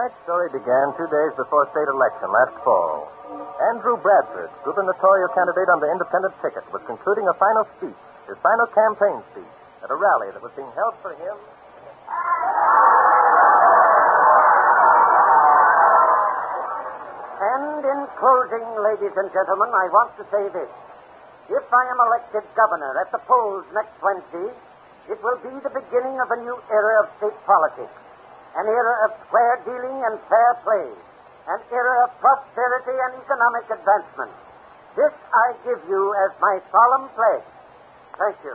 Tonight's story began two days before state election last fall. Andrew Bradford, gubernatorial candidate on the independent ticket, was concluding a final speech, his final campaign speech, at a rally that was being held for him. And in closing, ladies and gentlemen, I want to say this. If I am elected governor at the polls next Wednesday, it will be the beginning of a new era of state politics, an era of square dealing and fair play, an era of prosperity and economic advancement. This I give you as my solemn pledge. Thank you.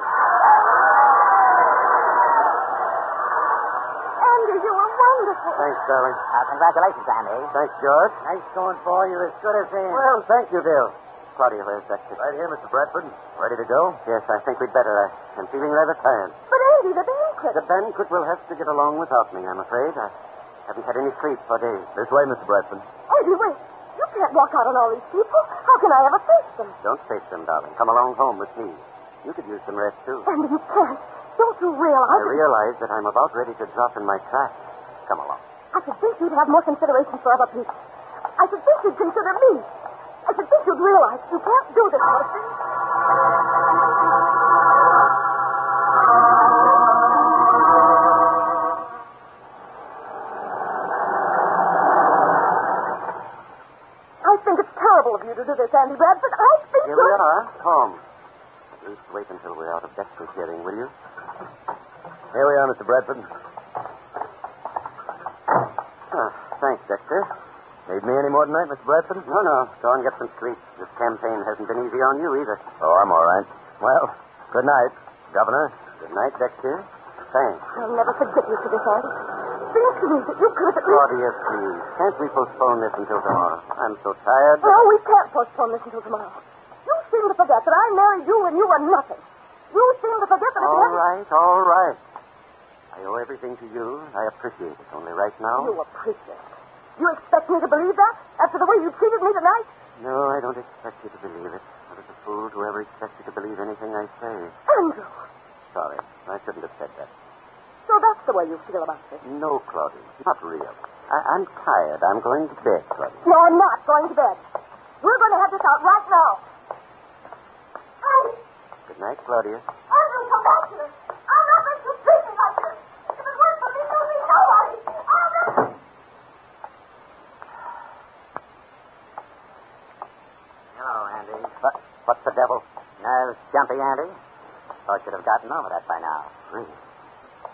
Andy, you were wonderful. Thanks, darling. Uh, congratulations, Andy. Thanks, George. Nice going for you, as good as in. Well, thank you, Bill. Claudia, where's Dexter? Right here, Mr. Bradford. Ready to go? Yes, I think we'd better. I- I'm feeling rather tired. But Andy, the banquet. The banquet will have to get along without me, I'm afraid. I haven't had any sleep for days. This way, Mr. Bradford. Oh, Andy, wait. You can't walk out on all these people. How can I ever face them? Don't face them, darling. Come along home with me. You could use some rest, too. Andy, you can't. Don't you realize? I realize that I'm about ready to drop in my tracks. Come along. I should think you'd have more consideration for other people. I should think you'd consider me. I should think you'd realize you can't do this of you to do this, Andy Bradford. I think Here you... we are, home. At least wait until we're out of Dexter's hearing, will you? Here we are, Mr. Bradford. Ah, thanks, Dexter. Need me any more tonight, Mr. Bradford? No, no. Go and get some sleep. This campaign hasn't been easy on you either. Oh, I'm all right. Well, good night, Governor. Good night, Dexter. Thanks. I'll never forget you for this, Andy. You could. Claudia, please. Can't we postpone this until tomorrow? I'm so tired. No, we can't postpone this until tomorrow. You seem to forget that I married you when you were nothing. You seem to forget that All end... right, all right. I owe everything to you. I appreciate it. Only right now. You appreciate it. You expect me to believe that after the way you treated me tonight? No, I don't expect you to believe it. I was a fool to ever expect you to believe anything I say. Andrew. Sorry. I shouldn't have said that. So that's the way you feel about this. No, Claudia. Not real. I- I'm tired. I'm going to bed, Claudia. You're not going to bed. We're going to have this out right now. Andy! Good night, Claudia. Andrew, come back here. I'm not going to treat me like this. If it weren't for me, there'd be nobody. Andrew! Hello, Andy. What, what's the devil? Nerves jumpy, Andy? Thought you'd have gotten over that by now. Ray.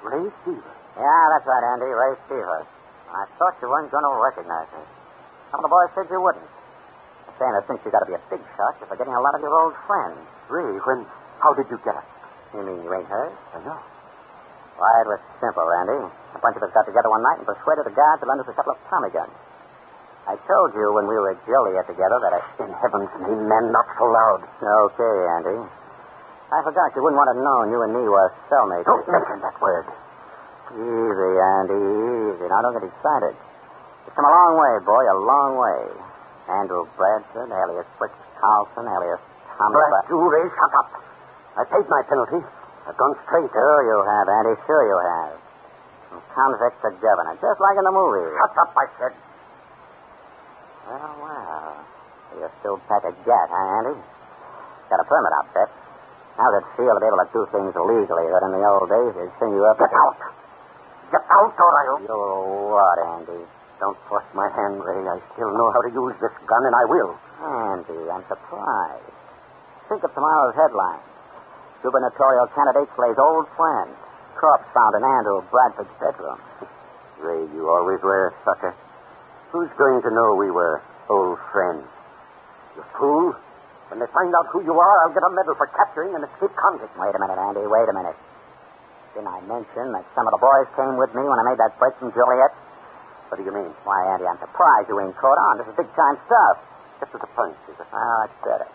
Ray Stevens. Yeah, that's right, Andy. Ray Stevens. I thought you weren't going to recognize me. Some of the boys said you wouldn't. Saying that since you got to be a big shot, you're forgetting a lot of your old friends. Ray, when. How did you get us? You mean you ain't heard? I know. Why, it was simple, Randy. A bunch of us got together one night and persuaded the guard to lend us a couple of Tommy guns. I told you when we were at Joliet together that I... In heaven's name, man, not so loud. Okay, Andy. I forgot you wouldn't want to know you and me were cellmates. Oh, don't mention that word. Easy, Andy, easy. Now, don't get excited. You've come a long way, boy, a long way. Andrew Bradford, alias Fritz Carlson, alias Tommy... Blast Bra- you, Ray, shut up. I paid my penalty. I've gone straight. Sure you have, Andy, sure you have. From convict to governor, just like in the movie. Shut up, I said. Well, well. You're still pack a gat, huh, Andy? Got a permit, I'll bet. How's that feel to be able to do things legally that in the old days they'd send you up... Get out. Get out, or I'll... You're what, Andy? Don't force my hand, Ray. I still know how to use this gun, and I will. Andy, I'm surprised. Think of tomorrow's headline. Gubernatorial candidate slays old friend. corpse found in Andrew Bradford's bedroom. Ray, you always were a sucker. Who's going to know we were old friends? You fool. When they find out who you are, I'll get a medal for capturing an escaped convict. Wait a minute, Andy. Wait a minute. Didn't I mention that some of the boys came with me when I made that break from Joliet? What do you mean? Why, Andy, I'm surprised you ain't caught on. This is big time stuff. Get to the point, Caesar. Oh, that's better.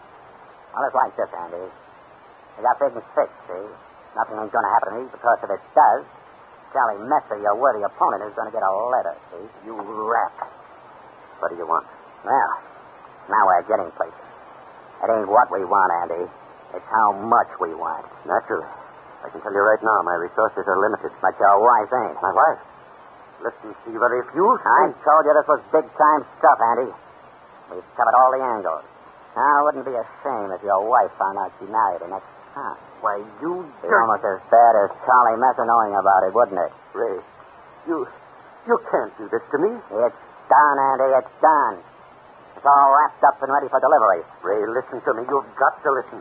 Well, it's like this, Andy. We got things fixed, see? Nothing ain't going to happen to me because if it does, Charlie Messer, your worthy opponent, is going to get a letter, see? You rat. What do you want? Well, now we're getting places. It ain't what we want, Andy. It's how much we want. Naturally. I can tell you right now, my resources are limited. But your wife ain't. My wife? Listen, Steve, if you I told you this was big time stuff, Andy. We've covered all the angles. Now, it wouldn't be a shame if your wife found out she married the next time. Why, you Be almost as bad as Charlie Messer knowing about it, wouldn't it? Ray, you you can't do this to me. It's done, Andy. It's done. It's all wrapped up and ready for delivery. Ray, listen to me. You've got to listen.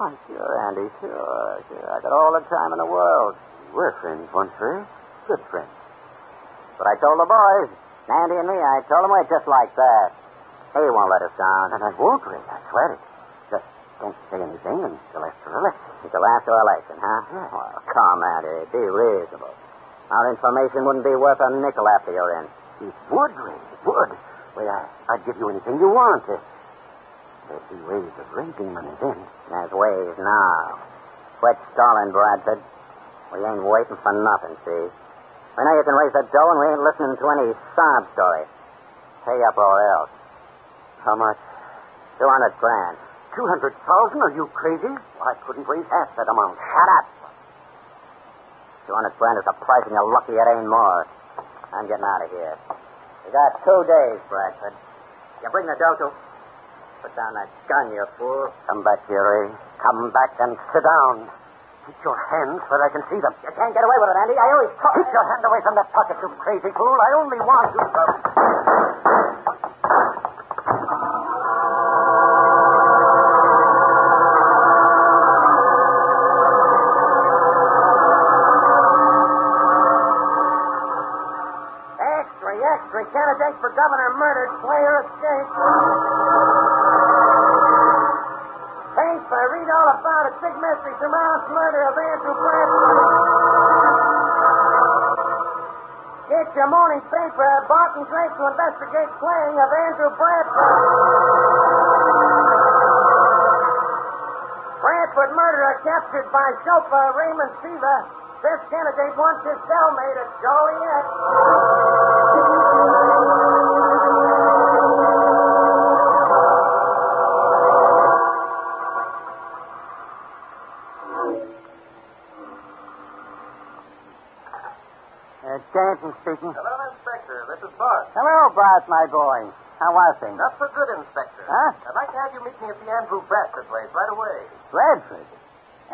Oh, sure, Andy. Sure, sure. I got all the time in the world. We're friends once, Ray. Good friends. But I told the boys, Andy and me, I told them we're just like that. He won't let us down. And I won't, Ray. I swear it. Just don't say anything until after election. It's until after election, huh? Yeah. Well, come, Andy. Be reasonable. Our information wouldn't be worth a nickel after you're in. It would, Ray. It would. Well, I, I'd give you anything you want. Uh, There'd be ways of raising money then. There's ways now. Quit stalling, Bradford. We ain't waiting for nothing, see? We know you can raise that dough, and we ain't listening to any sob story. Pay up or else. How much? Two hundred grand. Two hundred thousand? Are you crazy? I couldn't raise half that amount. Shut up. Two hundred grand is the price, and you're lucky it ain't more. I'm getting out of here. You got two days, Bradford. You bring the dough. Put down that gun, you fool. Come back here, Come back and sit down. Keep your hands where I can see them. You can't get away with it, Andy. I always talk. Keep your hand away from that pocket, you crazy fool. I only want you to. Extra. Candidate for governor murdered. Player escaped. Paper, read all about it. Big mystery surrounds murder of Andrew Bradford. Get your morning paper. Barton Drake to investigate slaying of Andrew Bradford. Bradford murderer captured by chauffeur Raymond Seaver. This candidate wants his cellmate at Joliet. Uh, Danton speaking. Hello, Inspector. This is Bart. Hello, Bart, my boy. How are things? Not so good, Inspector. Huh? I'd like to have you meet me at the Andrew Bradford place right away. Bradford?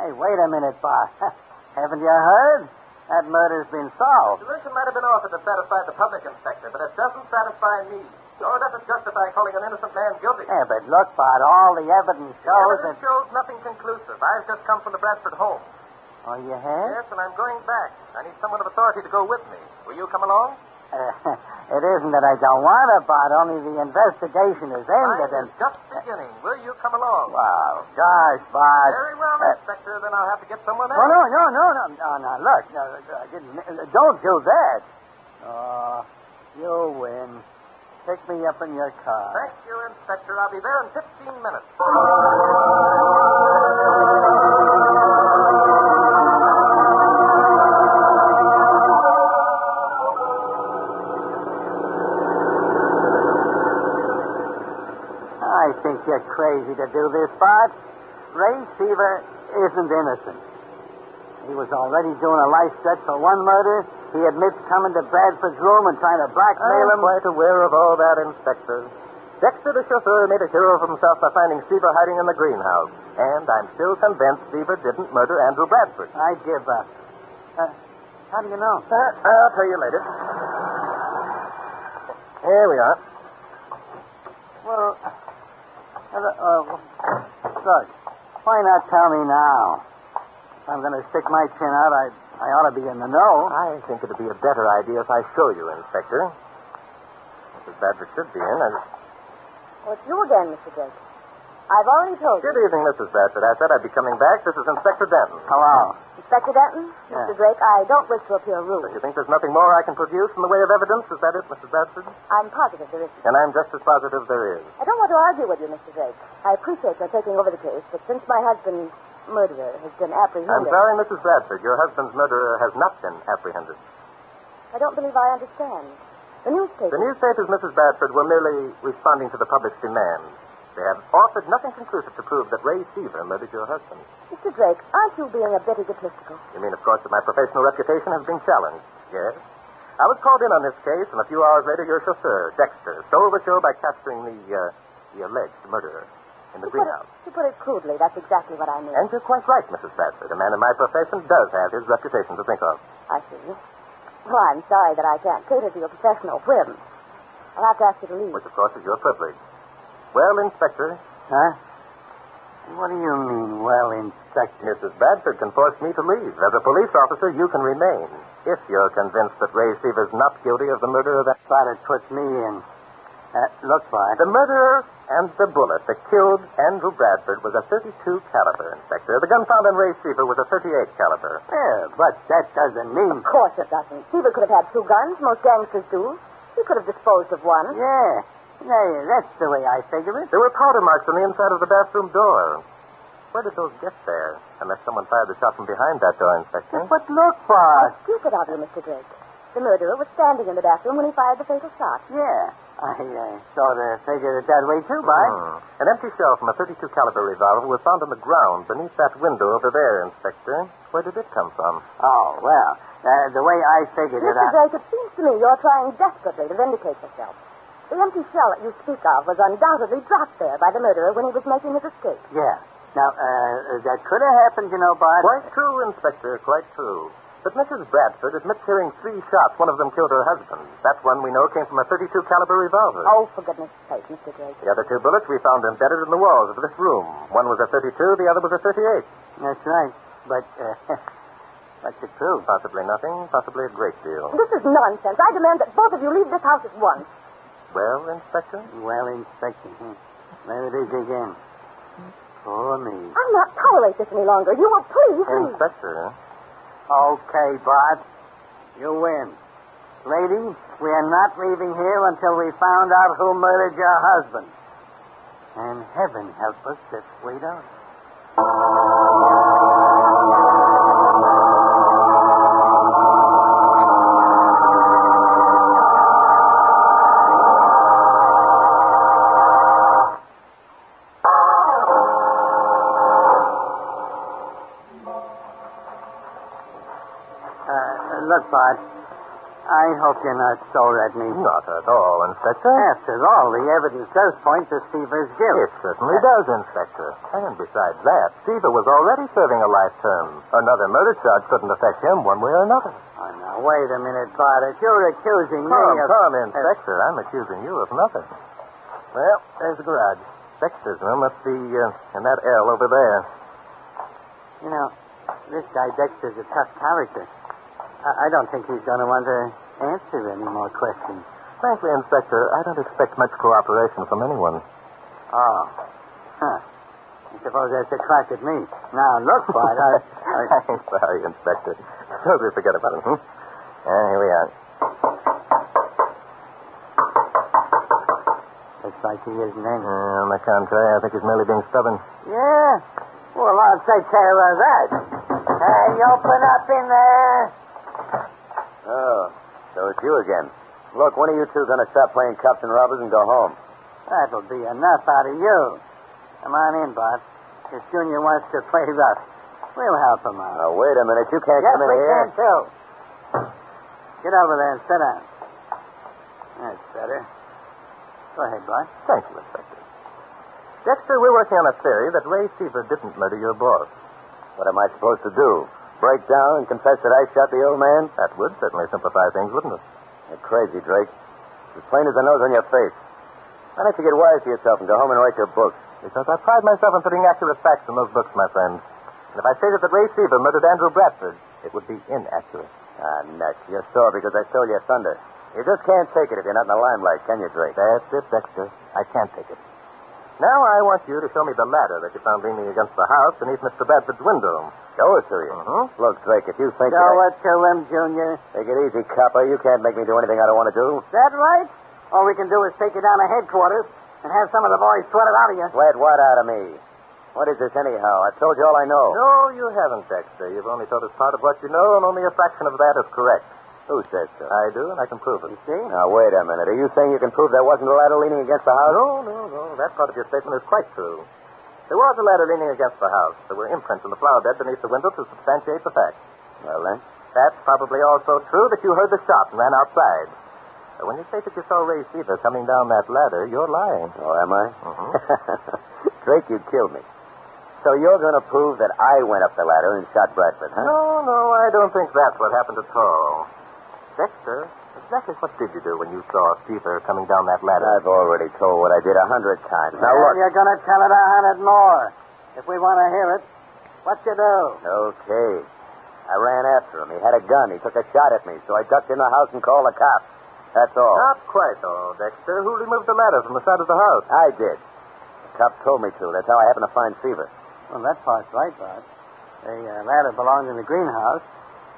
Hey, wait a minute, Bart. Haven't you heard? That murder's been solved. The solution might have been offered to satisfy the public, Inspector, but it doesn't satisfy me. Nor does it justify calling an innocent man guilty. Yeah, but look, Bart, all the evidence The shows evidence that. shows nothing conclusive. I've just come from the Bradford home. Oh, you have? Yes, and I'm going back. I need someone of authority to go with me. Will you come along? Uh, it isn't that I don't want to, Bart. Only the investigation is ended, Mine and. is just beginning. Will you come along? Wow, gosh, Bart. Very well, Uh, Inspector. Then I'll have to get someone Oh, else. no, no, no, no, no, no. Look, no, I didn't, don't do that. Oh, you win. Pick me up in your car. Thank you, Inspector. I'll be there in 15 minutes. You're crazy to do this, Bart. Ray Seaver isn't innocent. He was already doing a life stretch for one murder. He admits coming to Bradford's room and trying to blackmail him. I'm him. quite aware of all that, Inspector. Dexter, the chauffeur, made a hero of himself by finding Seaver hiding in the greenhouse. And I'm still convinced Seaver didn't murder Andrew Bradford. I give up. Uh, how do you know? Uh, I'll tell you later. Here we are. Well, uh, uh, look, why not tell me now? If I'm going to stick my chin out, I'd I ought to be in the know. I think it'd be a better idea if I show you, Inspector. Mrs. Badger should be in. As... Oh, it's you again, Mr. Drake. I've already told you. Good evening, Mrs. Bradford. I said I'd be coming back. This is Inspector Danton. Hello. Inspector Danton? Yeah. Mr. Drake, I don't wish to appear rude. You think there's nothing more I can produce in the way of evidence? Is that it, Mrs. Bradford? I'm positive there isn't. And I'm just as positive there is. I don't want to argue with you, Mr. Drake. I appreciate your taking over the case, but since my husband's murderer has been apprehended. I'm sorry, Mrs. Bradford. Your husband's murderer has not been apprehended. I don't believe I understand. The newspaper. The newspapers, Mrs. Bradford, were merely responding to the public's demand. They have offered nothing conclusive to prove that Ray Seaver murdered your husband. Mr. Drake, aren't you being a bit egotistical? You mean, of course, that my professional reputation has been challenged? Yes. I was called in on this case, and a few hours later, your chauffeur, Dexter, stole the show by capturing the, uh, the alleged murderer in the To put, it, greenhouse. to put it crudely, that's exactly what I mean. And you're quite right, Mrs. Bradford. A man in my profession does have his reputation to think of. I see. Well, I'm sorry that I can't cater to your professional whim. I'll have to ask you to leave. Which, of course, is your privilege. Well, Inspector, Huh? What do you mean, well, Inspector? Mrs. Bradford can force me to leave. As a police officer, you can remain. If you're convinced that Ray Seaver's not guilty of the murder of that. But it puts me in. Uh, look, Bart. The murderer and the bullet that killed Andrew Bradford was a 32 caliber, Inspector. The gun found on Ray Seaver was a 38 caliber. Yeah, but that doesn't mean. Of course it doesn't. Seaver could have had two guns. Most gangsters do. He could have disposed of one. Yeah. Yeah, that's the way I figure it. There were powder marks on the inside of the bathroom door. Where did those get there? Unless someone fired the shot from behind that door, Inspector. But look, How stupid of you, Mr. Drake. The murderer was standing in the bathroom when he fired the fatal shot. Yeah. I uh, sort of figured it that way, too, Bart. Hmm. An empty shell from a 32 caliber revolver was found on the ground beneath that window over there, Inspector. Where did it come from? Oh, well. Uh, the way I figured it, Mr. I... Drake, it seems to me you're trying desperately to vindicate yourself. The empty shell that you speak of was undoubtedly dropped there by the murderer when he was making his escape. Yeah. Now, uh, that could have happened, you know, Bart. Quite true, Inspector, quite true. But Mrs. Bradford admits hearing three shots. One of them killed her husband. That one we know came from a 32 caliber revolver. Oh, for goodness sake, Mr. Drake. The other two bullets we found embedded in the walls of this room. One was a 32, the other was a 38. That's right. But, uh, what's it prove? Possibly nothing, possibly a great deal. This is nonsense. I demand that both of you leave this house at once. Well, Inspector? Well, Inspector, hmm. there it is again. Poor me. I'll not tolerate this any longer. You will please leave. Inspector? Okay, Bart. You win. Lady, we are not leaving here until we found out who murdered your husband. And heaven help us if we don't. Uh, Bart. I hope you're not sore at me. Not at all, Inspector. After all, the evidence does point to Seaver's guilt. It certainly does, Inspector. And besides that, Seaver was already serving a life term. Another murder charge couldn't affect him one way or another. Oh, now, wait a minute, Bart. You're accusing me Come, of... come, Inspector. I'm accusing you of nothing. Well, there's the garage. Dexter's room must be uh, in that L over there. You know, this guy Dexter's a tough character. I, I don't think he's going to want to answer any more questions. Frankly, Inspector, I don't expect much cooperation from anyone. Oh. Huh. I suppose that's attracted me. Now, look, Bart, I... I... I'm sorry, Inspector. We forget about it, hmm? Here we are. Looks like he isn't in. On the contrary, I think he's merely being stubborn. Yeah? Well, I'll take care of that. Hey, open up in there. Oh, so it's you again. Look, when are you two going to stop playing cops and robbers and go home? That'll be enough out of you. Come on in, Bart. If Junior wants to play rough, we'll help him out. Now, wait a minute. You can't yes, come in we here. can, too. Get over there and sit down. That's better. Go ahead, Bart. Thank you, Inspector. Dexter, we're working on a theory that Ray Seaver didn't murder your boss. What am I supposed to do? Break down and confess that I shot the old man? That would certainly simplify things, wouldn't it? You're crazy, Drake. As plain as the nose on your face. Why don't you get wise to yourself and go home and write your book? Because I pride myself on putting accurate facts in those books, my friend. And if I stated that Ray Seaver murdered Andrew Bradford, It would be inaccurate. Ah, nuts. You're sore because I stole your thunder. You just can't take it if you're not in the limelight, can you, Drake? That's it, Dexter. I can't take it. Now I want you to show me the ladder that you found leaning against the house beneath Mr. Bradford's window. Show it to you. Mhm. Look, Drake, if you think Show that it to him, Junior. I... Take it easy, copper. You can't make me do anything I don't want to do. That right? All we can do is take you down to headquarters and have some of the boys sweat it out of you. Sweat what out of me? What is this anyhow? I've told you all I know. No, you haven't, Dexter. You've only told us part of what you know, and only a fraction of that is correct. Who says so? I do, and I can prove it. See? Now, wait a minute. Are you saying you can prove there wasn't a ladder leaning against the house? No, no, no. That part of your statement is quite true. There was a ladder leaning against the house. There were imprints in the flower bed beneath the window to substantiate the fact. Well, then. That's probably also true that you heard the shot and ran outside. But when you say that you saw Ray Seaver coming down that ladder, you're lying. Oh, am I? Mhm. Drake, you killed me. So you're going to prove that I went up the ladder and shot Bradford, huh? No, no, I don't think that's what happened at all. Dexter, exactly what did you do when you saw Seaver coming down that ladder? I've already told what I did a hundred times. Now, Well, look. You're going to tell it a hundred more. If we want to hear it, what you do? Okay. I ran after him. He had a gun. He took a shot at me, so I ducked in the house and called the cops. That's all. Not quite all, Dexter. Who removed the ladder from the side of the house? I did. The cop told me to. That's how I happened to find Seaver. Well, that part's right, Bart. The uh, ladder belonged in the greenhouse,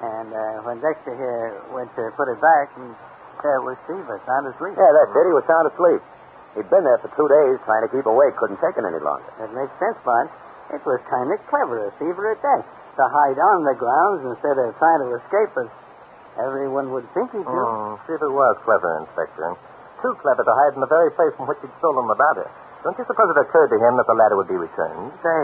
and uh, when Dexter here went to put it back, he there was Seaver sound asleep. Yeah, that's it. He was sound asleep. He'd been there for two days trying to keep awake. Couldn't take it any longer. That makes sense, Bart. It was kind of clever of Seaver at that, to hide on the grounds instead of trying to escape as everyone would think he'd do. Hmm, Seaver was clever, Inspector. Too clever to hide in the very place from which he'd stolen the ladder. Don't you suppose it occurred to him that the ladder would be returned? Say,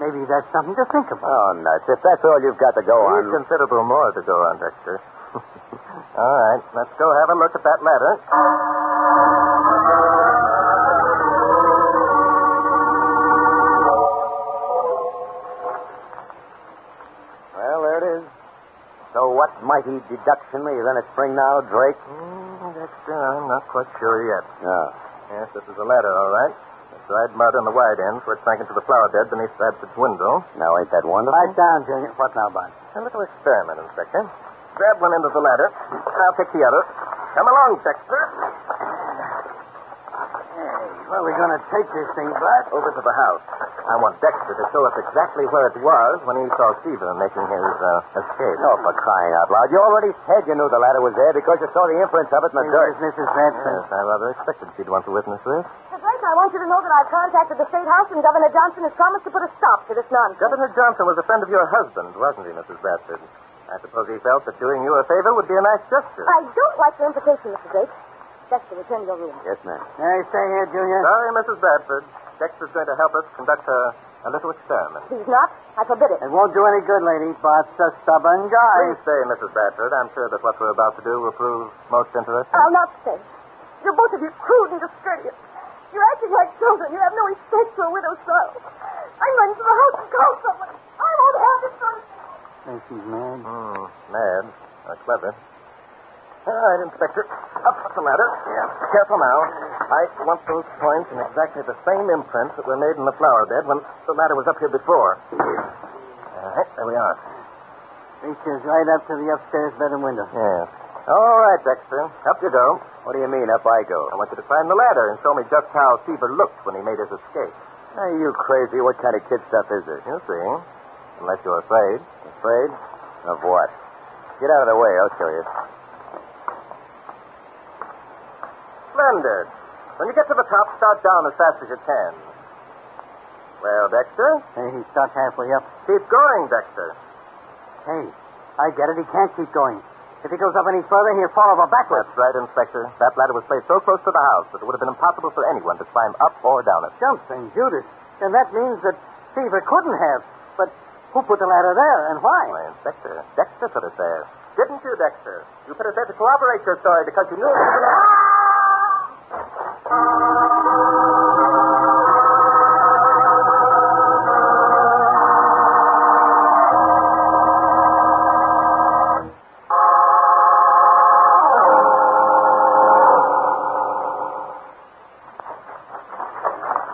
maybe that's something to think about. Oh, nuts. If that's all you've got to go on. There's on. considerable more to go on, Dexter. all right, let's go have a look at that letter. Well, there it is. So what mighty deduction are you going to spring now, Drake? Hmm, Dexter, I'm not quite sure yet. No. Yes, this is a letter, all right. The dried mud on the wide end where it sank into the flower bed beneath Bradford's window. Now, ain't that wonderful? Pipe down, Junior. What now, Bart? A little experiment, Inspector. Grab one end of the ladder. I'll take the other. Come along, Dexter. Hey, we're going to take this thing, Bart? Over to the house. I want Dexter to show us exactly where it was when he saw Seaver making his uh, escape. Oh, for crying out loud. You already said you knew the ladder was there because you saw the imprints of it in the dirt. Where's Mrs. Bradford? Yes, I rather expected she'd want to witness this. Mr. Drake, I want you to know that I've contacted the State House, and Governor Johnson has promised to put a stop to this nonsense. Governor Johnson was a friend of your husband, wasn't he, Mrs. Bradford? I suppose he felt that doing you a favor would be a nice gesture. I don't like your implication, Mr. Drake. Dexter, return to your room. Yes, ma'am. Hey, stay here, Junior. Sorry, Mrs. Bradford. Dexter's going to help us conduct a, a little experiment. He's not. I forbid it. It won't do any good, lady. Bart's a stubborn guy. Please stay, Mrs. Bradford. I'm sure that what we're about to do will prove most interesting. I'll not stay. You're both of you crude and discourteous. You're acting like children. You have no respect for a widow's sorrow. I'm running to the house and call someone. I won't have this sort of. Think she's mad? Hmm, mad. Or clever. All right, Inspector. Up the ladder. Yeah. Careful now. I want those points in exactly the same imprints that were made in the flower bed when the ladder was up here before. Uh, All right, there we are. Reaches right up to the upstairs bedroom window. Yes. All right, Dexter. Up you go. What do you mean, up I go? I want you to climb the ladder and show me just how Seaver looked when he made his escape. Are you crazy? What kind of kid stuff is this? You'll see. Unless you're afraid. Afraid? Of what? Get out of the way. I'll show you. Splendid. When you get to the top, start down as fast as you can. Well, Dexter, Hey, he stopped halfway up. keep going, Dexter. Hey, I get it. He can't keep going. If he goes up any further, he'll fall over backwards. That's right, Inspector. That ladder was placed so close to the house that it would have been impossible for anyone to climb up or down it. Jumping Judas. Then that means that Seaver couldn't have. But who put the ladder there and why? Why, Inspector, Dexter put it there. Didn't you, Dexter? You put it there to corroborate your story because you knew it was.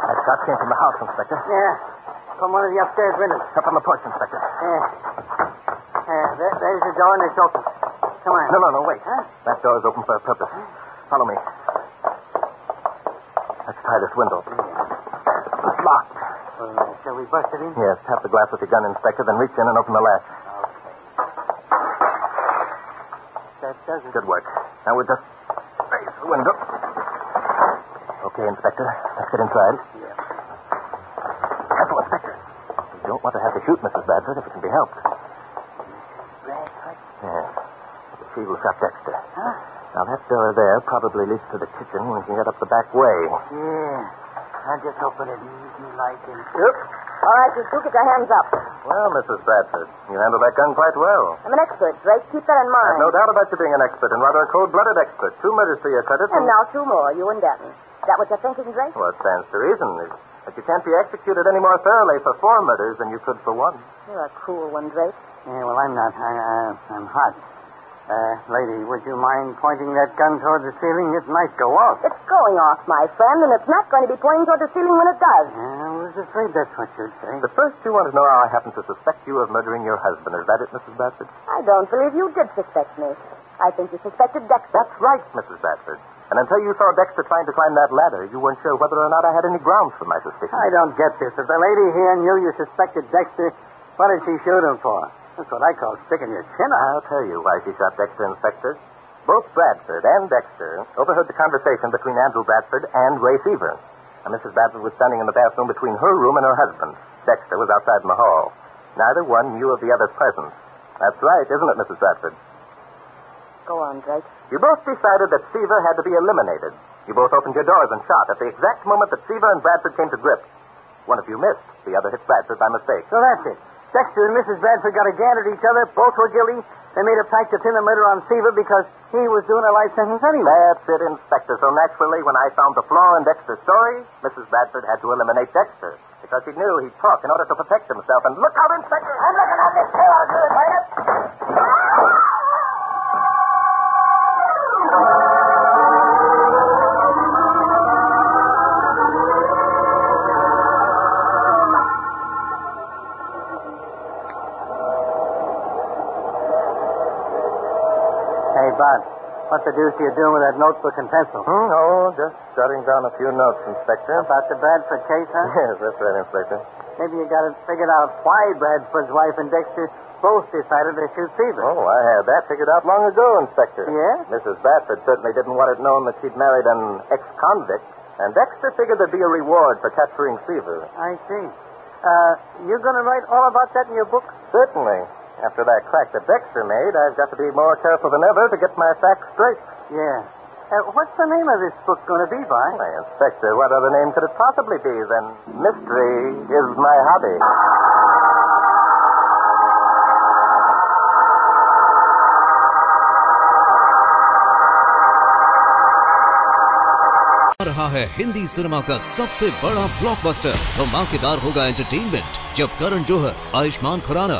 That shot came from the house, Inspector. Yeah. From one of the upstairs windows. Up on the porch, Inspector. Yeah. Uh, there, there's the door and it's open. Come on. No, no, no, wait. Huh? That door is open for a purpose. Follow me. This window. It's locked. Uh, shall we bust it in? Yes, tap the glass with your gun, Inspector, then reach in and open the latch. That does it. Good work. Now we'll just raise the window. Okay, Inspector. Let's get inside. Yeah. Careful, Inspector. We don't want to have to shoot Mrs. Bradford if it can be helped. Bradford? Yes. The she who shot Dexter. Huh? Now, that door there probably leads to the kitchen. We can get up the back way. Yeah. I'll just open it easy like and... Duke? All right, you two, get your hands up. Well, Mrs. Bradford, you handled that gun quite well. I'm an expert, Drake. Keep that in mind. I've no doubt about you being an expert, and rather a cold-blooded expert. Two murders to your credit. And now two more, you and Danton. Is that what you're thinking, Drake? Well, it stands to reason. But you can't be executed any more thoroughly for four murders than you could for one. You're a cruel one, Drake. Yeah, well, I'm not. I, uh, I'm hot. Uh, lady, would you mind pointing that gun toward the ceiling? It might go off. It's going off, my friend, and it's not going to be pointing toward the ceiling when it does. Yeah, I was afraid that's what you'd say. The first, you want to know how I happen to suspect you of murdering your husband. Is that it, Mrs. Bradford? I don't believe you did suspect me. I think you suspected Dexter. That's right, Mrs. Bradford. And until you saw Dexter trying to climb that ladder, you weren't sure whether or not I had any grounds for my suspicion. I don't get this. If the lady here knew you suspected Dexter, what did she shoot him for? That's what I call sticking your chin out. I'll tell you why she shot Dexter, Inspector. Both Bradford and Dexter overheard the conversation between Andrew Bradford and Ray Seaver. And Mrs. Bradford was standing in the bathroom between her room and her husband's. Dexter was outside in the hall. Neither one knew of the other's presence. That's right, isn't it, Mrs. Bradford? Go on, Drake. You both decided that Seaver had to be eliminated. You both opened your doors and shot at the exact moment that Seaver and Bradford came to grips. One of you missed. The other hit Bradford by mistake. So that's it. Dexter and Mrs. Bradford got a gant at each other. Both were guilty. They made a pact to pin the murder on Seaver because he was doing a life sentence anyway. That's it, Inspector. So naturally, when I found the flaw in Dexter's story, Mrs. Bradford had to eliminate Dexter because she knew he'd talk in order to protect himself. And look out, Inspector! I'm looking at this tail. I'll do it, the deuce are you doing with that notebook and pencil? Hmm, oh, just jotting down a few notes, Inspector. About the Bradford case, huh? Yes, that's right, Inspector. Maybe you got it figured out why Bradford's wife and Dexter both decided to shoot Seaver. Oh, I had that figured out long ago, Inspector. Yeah? Mrs. Bradford certainly didn't want it known that she'd married an ex-convict, and Dexter figured there'd be a reward for capturing Seaver. I see. Uh, you going to write all about that in your book? Certainly. After that crack that Dexter made, I've got to be more careful than ever to get my facts straight. Yeah. Uh, what's the name of this book going to be by? Why, Inspector, what other name could it possibly be than Mystery is my hobby? आ रहा है Hindi cinema का सबसे बड़ा blockbuster धमाकेदार होगा entertainment जब करण जौहर आयुष्मान खुराना